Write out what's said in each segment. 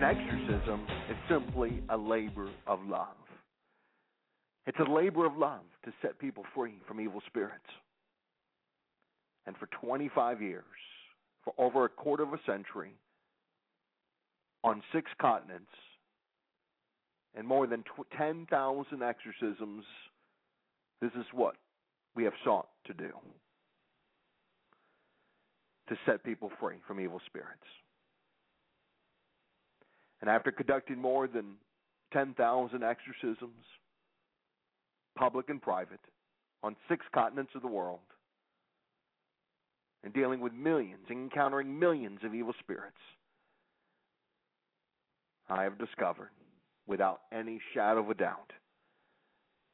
An exorcism is simply a labor of love. It's a labor of love to set people free from evil spirits. And for 25 years, for over a quarter of a century, on six continents, and more than 10,000 exorcisms, this is what we have sought to do to set people free from evil spirits. And after conducting more than 10,000 exorcisms, public and private, on six continents of the world, and dealing with millions, and encountering millions of evil spirits, I have discovered, without any shadow of a doubt,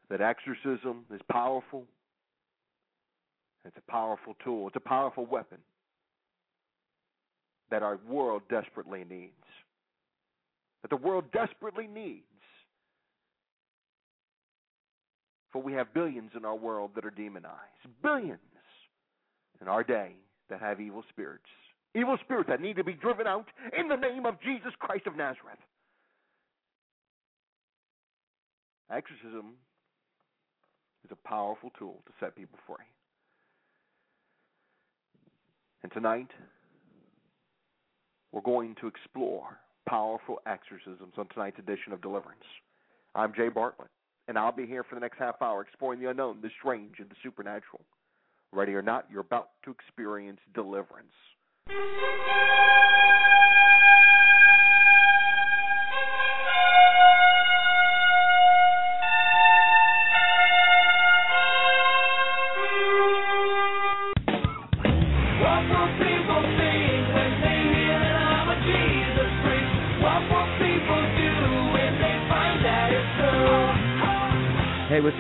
that exorcism is powerful. It's a powerful tool. It's a powerful weapon that our world desperately needs that the world desperately needs. For we have billions in our world that are demonized. Billions in our day that have evil spirits. Evil spirits that need to be driven out in the name of Jesus Christ of Nazareth. Exorcism is a powerful tool to set people free. And tonight, we're going to explore powerful exorcisms on tonight's edition of Deliverance. I'm Jay Bartlett, and I'll be here for the next half hour exploring the unknown, the strange, and the supernatural. Ready or not, you're about to experience deliverance.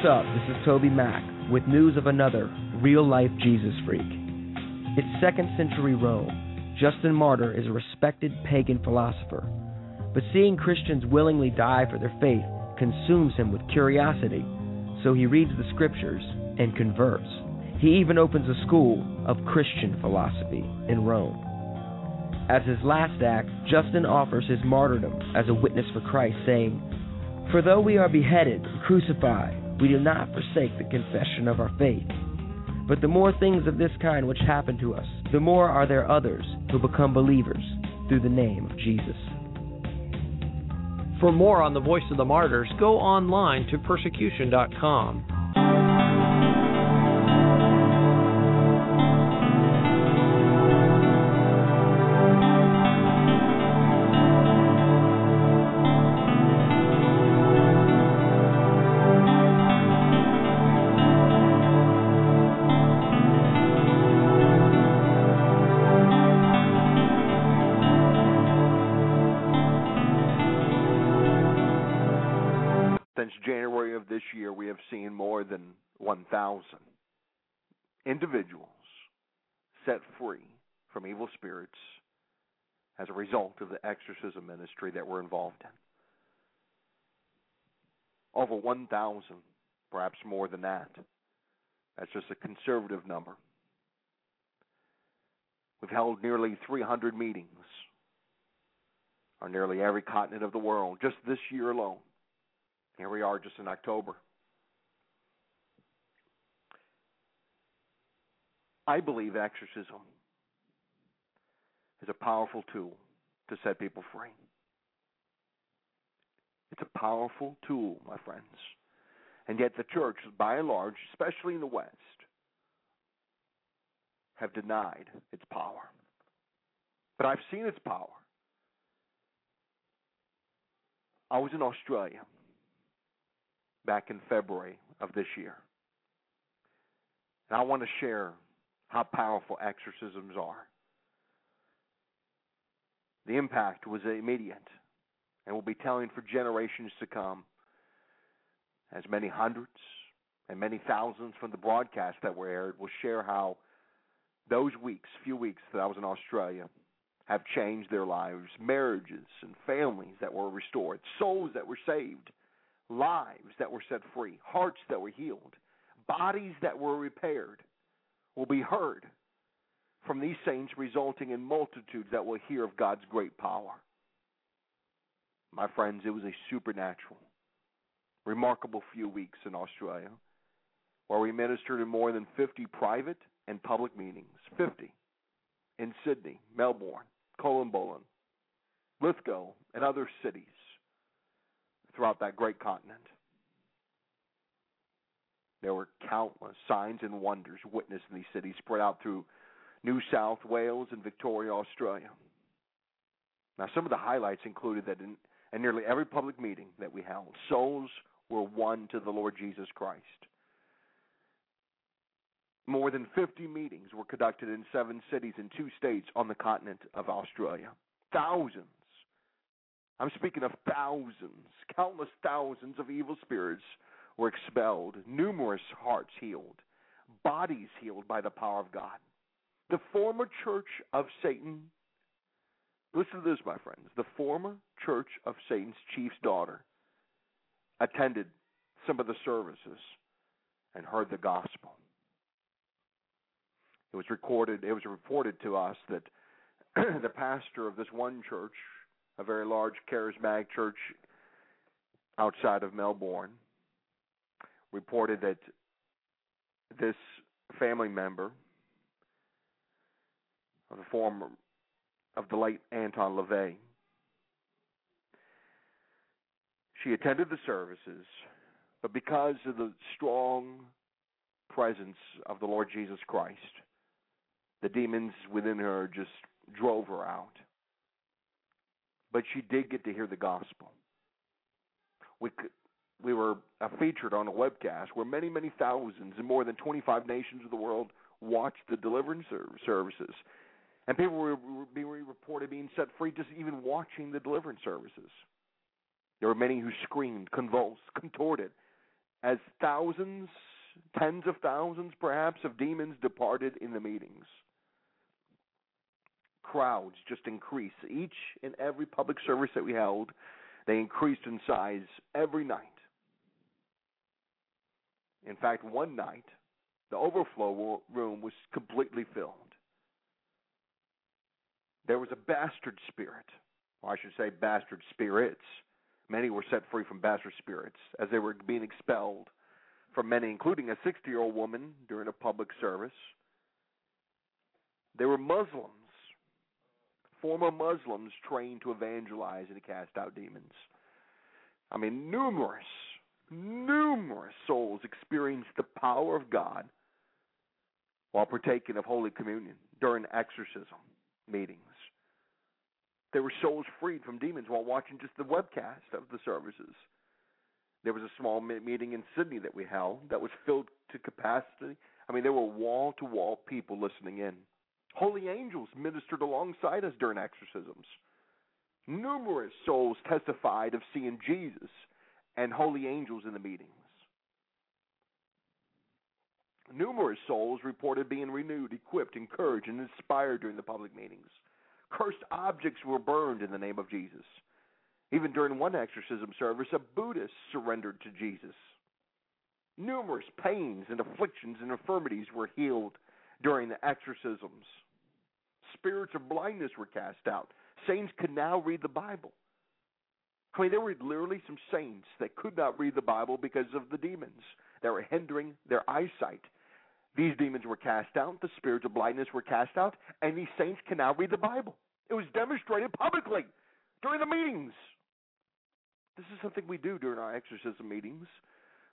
Up? This is TobyMac with news of another real life Jesus freak. It's second century Rome. Justin Martyr is a respected pagan philosopher. But seeing Christians willingly die for their faith consumes him with curiosity, so he reads the scriptures and converts. He even opens a school of Christian philosophy in Rome. As his last act, Justin offers his martyrdom as a witness for Christ, saying, For though we are beheaded crucified, we do not forsake the confession of our faith. But the more things of this kind which happen to us, the more are there others who become believers through the name of Jesus. For more on the Voice of the Martyrs, go online to persecution.com. ministry that we're involved in. Over 1,000, perhaps more than that. That's just a conservative number. We've held nearly 300 meetings on nearly every continent of the world just this year alone. Here we are just in October. I believe exorcism is a powerful tool to set people free. It's a powerful tool, my friends. And yet, the church, by and large, especially in the West, have denied its power. But I've seen its power. I was in Australia back in February of this year. And I want to share how powerful exorcisms are. The impact was immediate and will be telling for generations to come. As many hundreds and many thousands from the broadcast that were aired will share how those weeks, few weeks that I was in Australia, have changed their lives, marriages and families that were restored, souls that were saved, lives that were set free, hearts that were healed, bodies that were repaired will be heard from these saints, resulting in multitudes that will hear of God's great power. My friends, it was a supernatural, remarkable few weeks in Australia where we ministered in more than 50 private and public meetings. 50 in Sydney, Melbourne, Columbolan, Lithgow, and other cities throughout that great continent. There were countless signs and wonders witnessed in these cities spread out through New South Wales and Victoria, Australia. Now, some of the highlights included that in, in nearly every public meeting that we held, souls were won to the Lord Jesus Christ. More than 50 meetings were conducted in seven cities in two states on the continent of Australia. Thousands. I'm speaking of thousands, countless thousands of evil spirits were expelled, numerous hearts healed, bodies healed by the power of God. The former church of Satan, listen to this, my friends, the former church of Satan's chief's daughter attended some of the services and heard the gospel. It was recorded, it was reported to us that the pastor of this one church, a very large charismatic church outside of Melbourne, reported that this family member of the former of the late Anton LaVey. She attended the services, but because of the strong presence of the Lord Jesus Christ, the demons within her just drove her out. But she did get to hear the gospel. We could, we were uh, featured on a webcast where many, many thousands in more than 25 nations of the world watched the deliverance services. And people were being reported being set free just even watching the deliverance services. There were many who screamed, convulsed, contorted, as thousands, tens of thousands perhaps, of demons departed in the meetings. Crowds just increased. Each and every public service that we held, they increased in size every night. In fact, one night, the overflow room was completely filled. There was a bastard spirit, or I should say, bastard spirits. Many were set free from bastard spirits as they were being expelled from many, including a 60 year old woman during a public service. They were Muslims, former Muslims trained to evangelize and to cast out demons. I mean, numerous, numerous souls experienced the power of God while partaking of Holy Communion during exorcism meetings. There were souls freed from demons while watching just the webcast of the services. There was a small meeting in Sydney that we held that was filled to capacity. I mean, there were wall to wall people listening in. Holy angels ministered alongside us during exorcisms. Numerous souls testified of seeing Jesus and holy angels in the meetings. Numerous souls reported being renewed, equipped, encouraged, and inspired during the public meetings. Cursed objects were burned in the name of Jesus. Even during one exorcism service, a Buddhist surrendered to Jesus. Numerous pains and afflictions and infirmities were healed during the exorcisms. Spirits of blindness were cast out. Saints could now read the Bible. I mean, there were literally some saints that could not read the Bible because of the demons that were hindering their eyesight. These demons were cast out, the spirits of blindness were cast out, and these saints can now read the Bible. It was demonstrated publicly during the meetings. This is something we do during our exorcism meetings.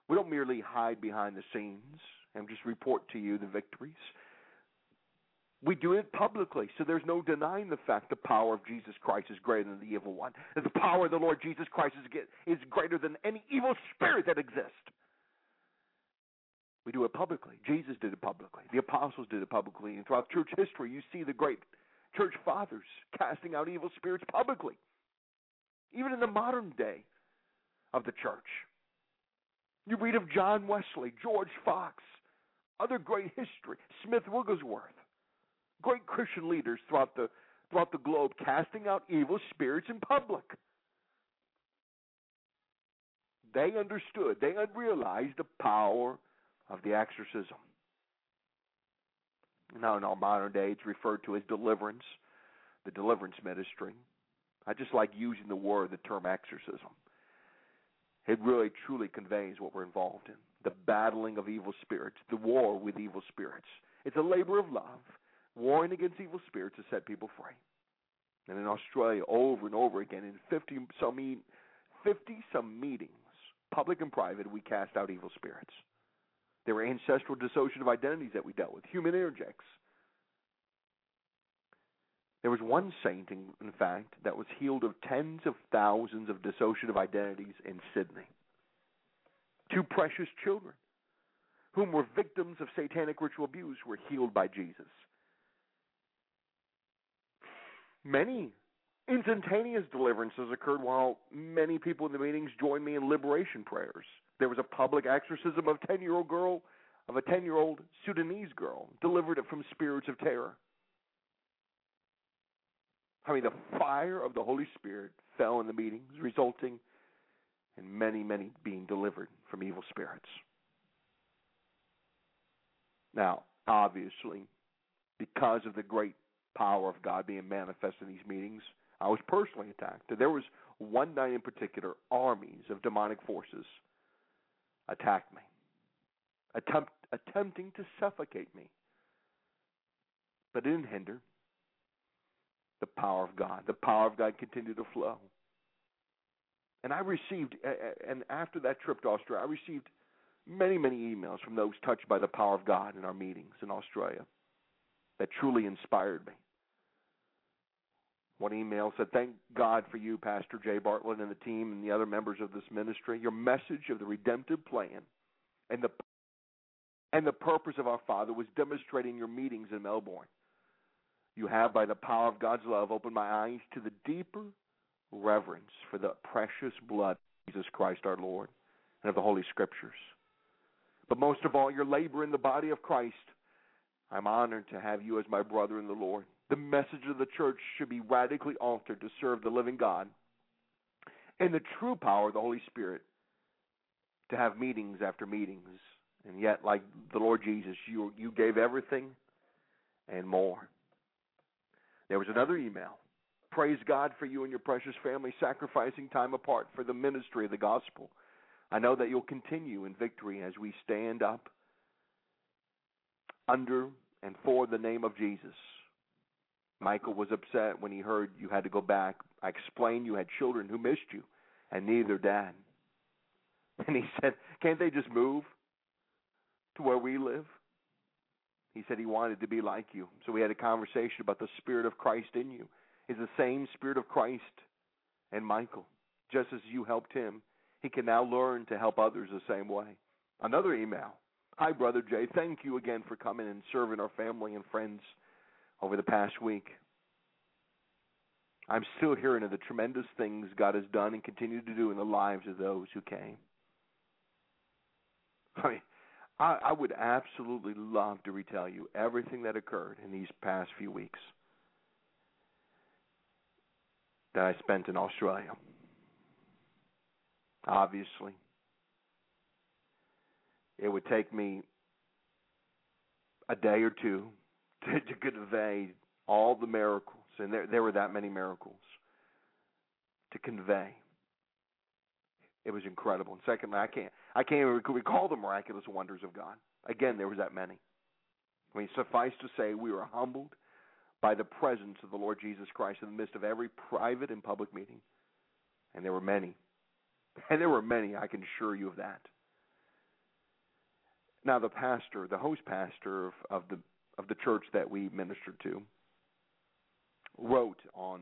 We don't merely hide behind the scenes and just report to you the victories. We do it publicly, so there's no denying the fact the power of Jesus Christ is greater than the evil one. That the power of the Lord Jesus Christ is, is greater than any evil spirit that exists. We do it publicly. Jesus did it publicly. The apostles did it publicly. And throughout church history, you see the great church fathers casting out evil spirits publicly. Even in the modern day of the church. You read of John Wesley, George Fox, other great history, Smith Wigglesworth, great Christian leaders throughout the throughout the globe casting out evil spirits in public. They understood, they realized the power of the exorcism. Now, in our modern day, it's referred to as deliverance, the deliverance ministry. I just like using the word, the term exorcism. It really, truly conveys what we're involved in the battling of evil spirits, the war with evil spirits. It's a labor of love, warring against evil spirits to set people free. And in Australia, over and over again, in 50 some, 50 some meetings, public and private, we cast out evil spirits. There were ancestral dissociative identities that we dealt with, human introjects. There was one saint, in, in fact, that was healed of tens of thousands of dissociative identities in Sydney. Two precious children, whom were victims of satanic ritual abuse, were healed by Jesus. Many instantaneous deliverances occurred while many people in the meetings joined me in liberation prayers. There was a public exorcism of a 10 year old girl, of a 10 year old Sudanese girl, delivered it from spirits of terror. I mean, the fire of the Holy Spirit fell in the meetings, resulting in many, many being delivered from evil spirits. Now, obviously, because of the great power of God being manifest in these meetings, I was personally attacked. There was one night in particular, armies of demonic forces attacked me, attempt, attempting to suffocate me. But it didn't hinder the power of God. The power of God continued to flow. And I received, and after that trip to Australia, I received many, many emails from those touched by the power of God in our meetings in Australia that truly inspired me. One email said, Thank God for you, Pastor Jay Bartlett, and the team and the other members of this ministry. Your message of the redemptive plan and the and the purpose of our Father was demonstrated in your meetings in Melbourne. You have, by the power of God's love, opened my eyes to the deeper reverence for the precious blood of Jesus Christ our Lord and of the Holy Scriptures. But most of all, your labor in the body of Christ. I'm honored to have you as my brother in the Lord. The message of the church should be radically altered to serve the living God and the true power of the Holy Spirit to have meetings after meetings. And yet, like the Lord Jesus, you you gave everything and more. There was another email. Praise God for you and your precious family sacrificing time apart for the ministry of the gospel. I know that you'll continue in victory as we stand up under and for the name of Jesus. Michael was upset when he heard you had to go back. I explained you had children who missed you, and neither dad. And he said, Can't they just move to where we live? He said he wanted to be like you. So we had a conversation about the Spirit of Christ in you. Is the same Spirit of Christ and Michael. Just as you helped him, he can now learn to help others the same way. Another email. Hi, Brother Jay. Thank you again for coming and serving our family and friends over the past week. I'm still hearing of the tremendous things God has done and continued to do in the lives of those who came. I mean, I, I would absolutely love to retell you everything that occurred in these past few weeks that I spent in Australia. Obviously, it would take me a day or two to, to convey all the miracles, and there, there were that many miracles to convey. It was incredible. And secondly, I can't I can't even recall the miraculous wonders of God. Again, there was that many. I mean, suffice to say, we were humbled by the presence of the Lord Jesus Christ in the midst of every private and public meeting, and there were many, and there were many. I can assure you of that. Now, the pastor, the host pastor of, of the of the church that we ministered to wrote on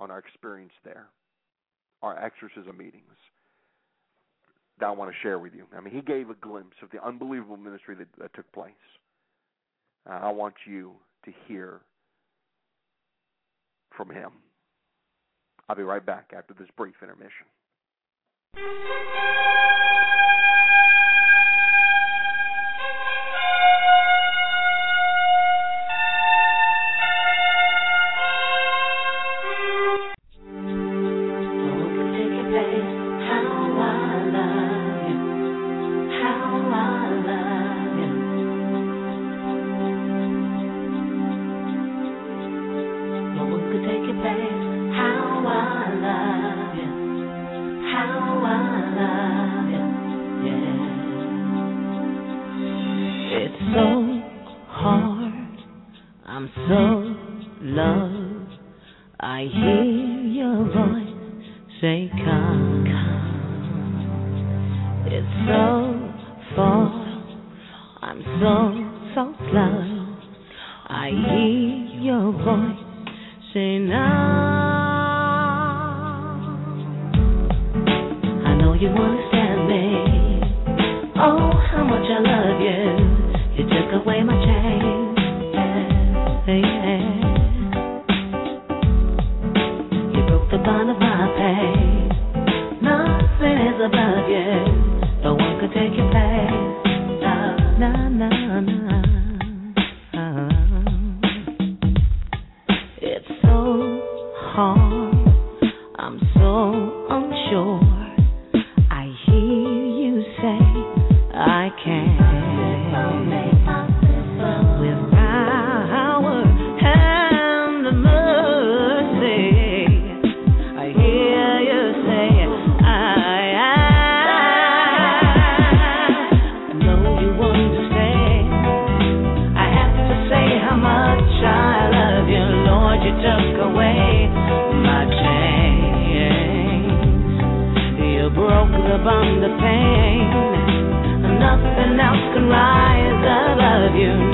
on our experience there, our exorcism meetings that I want to share with you. I mean, he gave a glimpse of the unbelievable ministry that, that took place. Uh, I want you to hear from him. I'll be right back after this brief intermission. it's so hard. I'm so lost. I hear your voice say, "Come." on shore. pain. Nothing else can rise above you.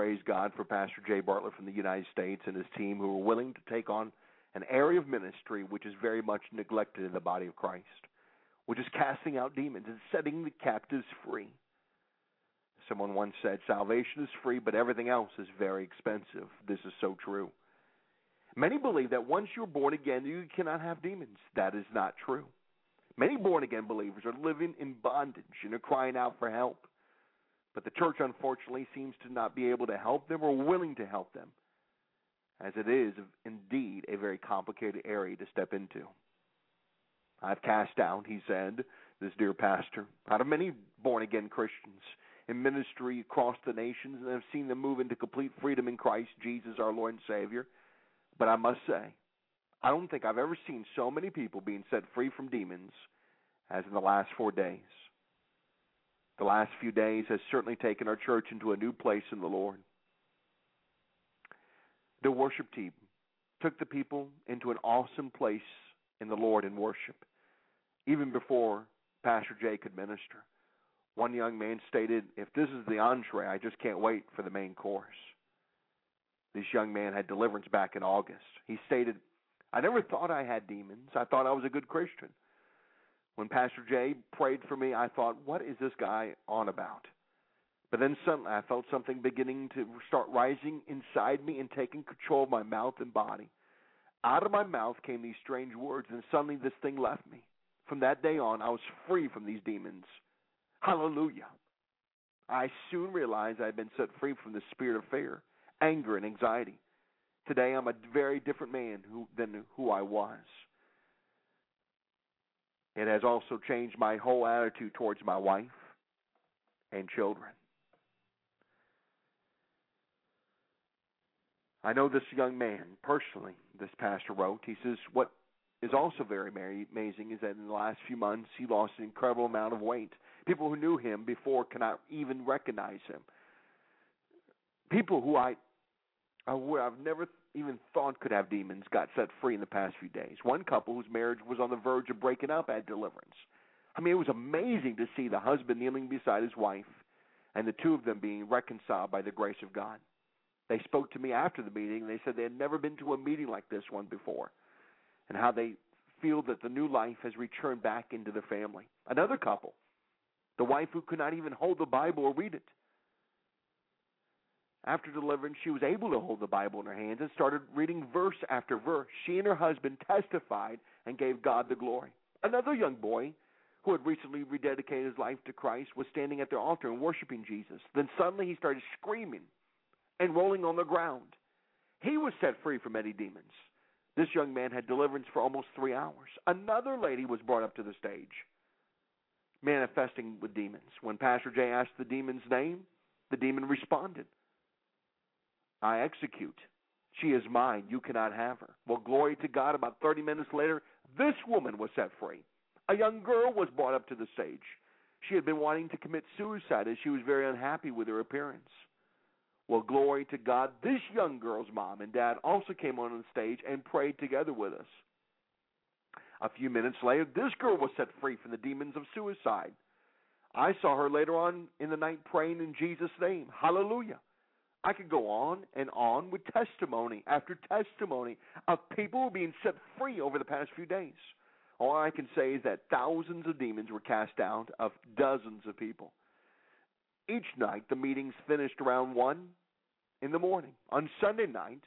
Praise God for Pastor Jay Bartlett from the United States and his team who are willing to take on an area of ministry which is very much neglected in the body of Christ, which is casting out demons and setting the captives free. Someone once said, Salvation is free, but everything else is very expensive. This is so true. Many believe that once you're born again, you cannot have demons. That is not true. Many born again believers are living in bondage and are crying out for help. But the church, unfortunately, seems to not be able to help them or willing to help them, as it is indeed a very complicated area to step into. I've cast out, he said, this dear pastor, out of many born again Christians in ministry across the nations, and have seen them move into complete freedom in Christ Jesus, our Lord and Savior. But I must say, I don't think I've ever seen so many people being set free from demons as in the last four days. The last few days has certainly taken our church into a new place in the Lord. The worship team took the people into an awesome place in the Lord in worship, even before Pastor Jay could minister. One young man stated, If this is the entree, I just can't wait for the main course. This young man had deliverance back in August. He stated, I never thought I had demons. I thought I was a good Christian. When Pastor Jay prayed for me, I thought, what is this guy on about? But then suddenly I felt something beginning to start rising inside me and taking control of my mouth and body. Out of my mouth came these strange words, and suddenly this thing left me. From that day on, I was free from these demons. Hallelujah. I soon realized I had been set free from the spirit of fear, anger, and anxiety. Today, I'm a very different man who, than who I was. It has also changed my whole attitude towards my wife and children. I know this young man personally, this pastor wrote. He says, What is also very amazing is that in the last few months, he lost an incredible amount of weight. People who knew him before cannot even recognize him. People who I, I've never even thought could have demons got set free in the past few days. One couple whose marriage was on the verge of breaking up had deliverance. I mean, it was amazing to see the husband kneeling beside his wife and the two of them being reconciled by the grace of God. They spoke to me after the meeting. They said they had never been to a meeting like this one before and how they feel that the new life has returned back into the family. Another couple, the wife who could not even hold the Bible or read it, after deliverance, she was able to hold the Bible in her hands and started reading verse after verse. She and her husband testified and gave God the glory. Another young boy who had recently rededicated his life to Christ was standing at the altar and worshiping Jesus. Then suddenly he started screaming and rolling on the ground. He was set free from any demons. This young man had deliverance for almost three hours. Another lady was brought up to the stage, manifesting with demons. When Pastor Jay asked the demon's name, the demon responded. I execute. She is mine. You cannot have her. Well, glory to God. About 30 minutes later, this woman was set free. A young girl was brought up to the stage. She had been wanting to commit suicide as she was very unhappy with her appearance. Well, glory to God. This young girl's mom and dad also came on the stage and prayed together with us. A few minutes later, this girl was set free from the demons of suicide. I saw her later on in the night praying in Jesus' name. Hallelujah. I could go on and on with testimony after testimony of people being set free over the past few days. All I can say is that thousands of demons were cast out of dozens of people. Each night, the meetings finished around 1 in the morning. On Sunday night,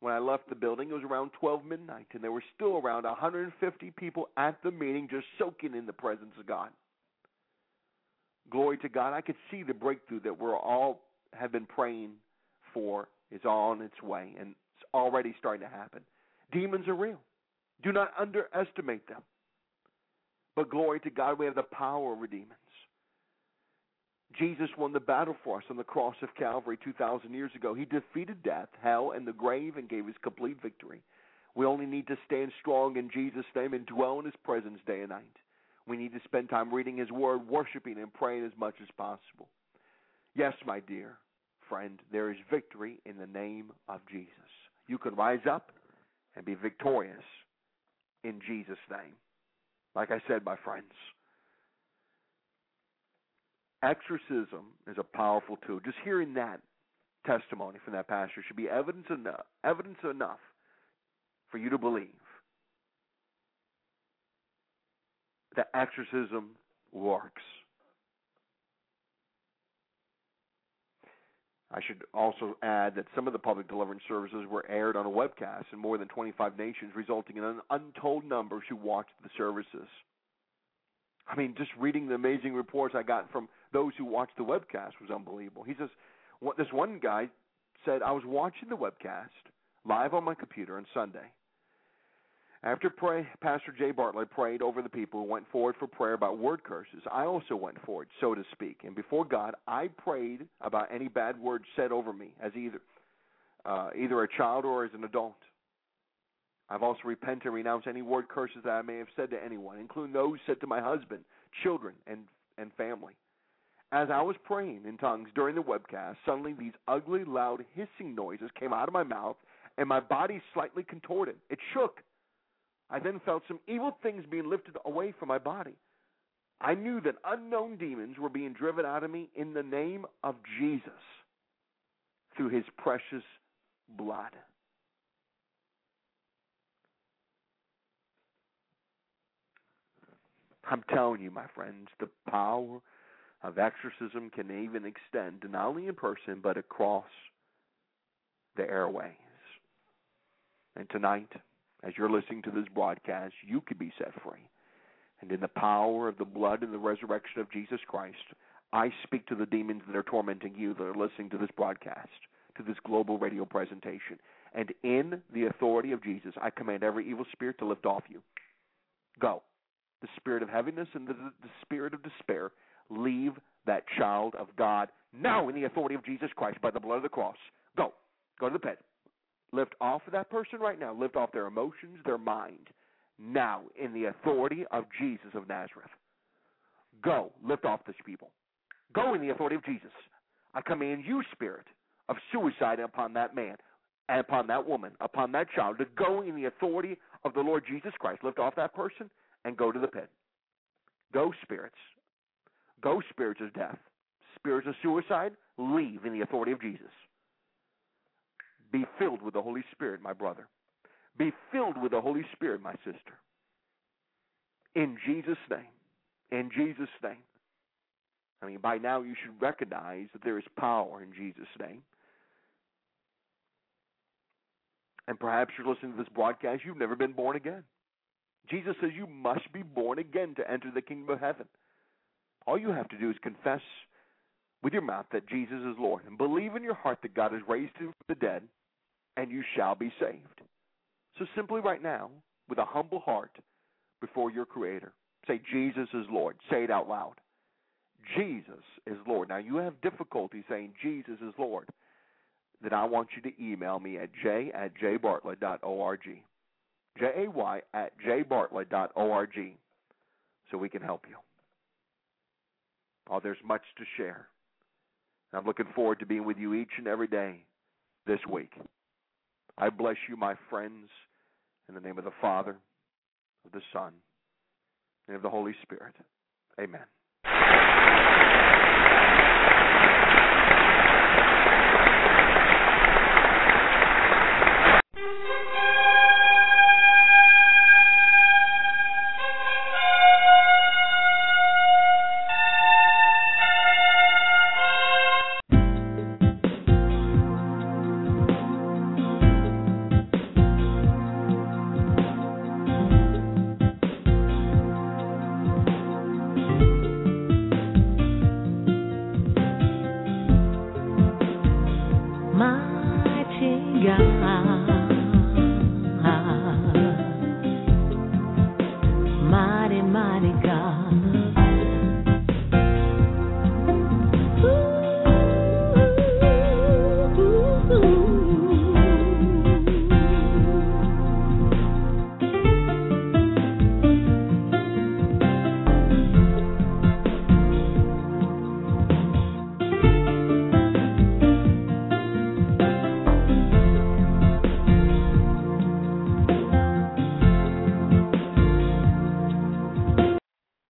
when I left the building, it was around 12 midnight, and there were still around 150 people at the meeting just soaking in the presence of God. Glory to God. I could see the breakthrough that we're all have been praying for is on its way and it's already starting to happen. Demons are real. Do not underestimate them. But glory to God, we have the power over demons. Jesus won the battle for us on the cross of Calvary 2,000 years ago. He defeated death, hell, and the grave and gave us complete victory. We only need to stand strong in Jesus' name and dwell in His presence day and night. We need to spend time reading His Word, worshiping, and praying as much as possible. Yes, my dear, friend, there is victory in the name of Jesus. You can rise up and be victorious in Jesus' name. Like I said, my friends, exorcism is a powerful tool. Just hearing that testimony from that pastor should be evidence enough, evidence enough for you to believe that exorcism works. I should also add that some of the public deliverance services were aired on a webcast in more than 25 nations, resulting in an untold numbers who watched the services. I mean, just reading the amazing reports I got from those who watched the webcast was unbelievable. He says, what, this one guy said, I was watching the webcast live on my computer on Sunday. After pray, Pastor Jay Bartlett prayed over the people who went forward for prayer about word curses, I also went forward, so to speak. And before God, I prayed about any bad words said over me as either uh, either a child or as an adult. I've also repented and renounced any word curses that I may have said to anyone, including those said to my husband, children, and, and family. As I was praying in tongues during the webcast, suddenly these ugly, loud, hissing noises came out of my mouth, and my body slightly contorted. It shook. I then felt some evil things being lifted away from my body. I knew that unknown demons were being driven out of me in the name of Jesus through his precious blood. I'm telling you, my friends, the power of exorcism can even extend not only in person but across the airways. And tonight, as you're listening to this broadcast, you could be set free. And in the power of the blood and the resurrection of Jesus Christ, I speak to the demons that are tormenting you that are listening to this broadcast, to this global radio presentation. And in the authority of Jesus, I command every evil spirit to lift off you. Go. The spirit of heaviness and the, the spirit of despair, leave that child of God now in the authority of Jesus Christ by the blood of the cross. Go. Go to the pit. Lift off of that person right now. Lift off their emotions, their mind. Now, in the authority of Jesus of Nazareth. Go. Lift off this people. Go in the authority of Jesus. I command you, spirit of suicide, upon that man, and upon that woman, upon that child, to go in the authority of the Lord Jesus Christ. Lift off that person and go to the pit. Go, spirits. Go, spirits of death. Spirits of suicide, leave in the authority of Jesus. Be filled with the Holy Spirit, my brother. Be filled with the Holy Spirit, my sister. In Jesus' name. In Jesus' name. I mean, by now you should recognize that there is power in Jesus' name. And perhaps you're listening to this broadcast, you've never been born again. Jesus says you must be born again to enter the kingdom of heaven. All you have to do is confess with your mouth that Jesus is Lord and believe in your heart that God has raised him from the dead, and you shall be saved. So simply right now, with a humble heart before your Creator, say, Jesus is Lord. Say it out loud. Jesus is Lord. Now you have difficulty saying Jesus is Lord. Then I want you to email me at j at jbartlett.org. J-A-Y at jbartlett.org so we can help you. Oh, there's much to share. I'm looking forward to being with you each and every day this week. I bless you, my friends, in the name of the Father, of the Son, and of the Holy Spirit. Amen.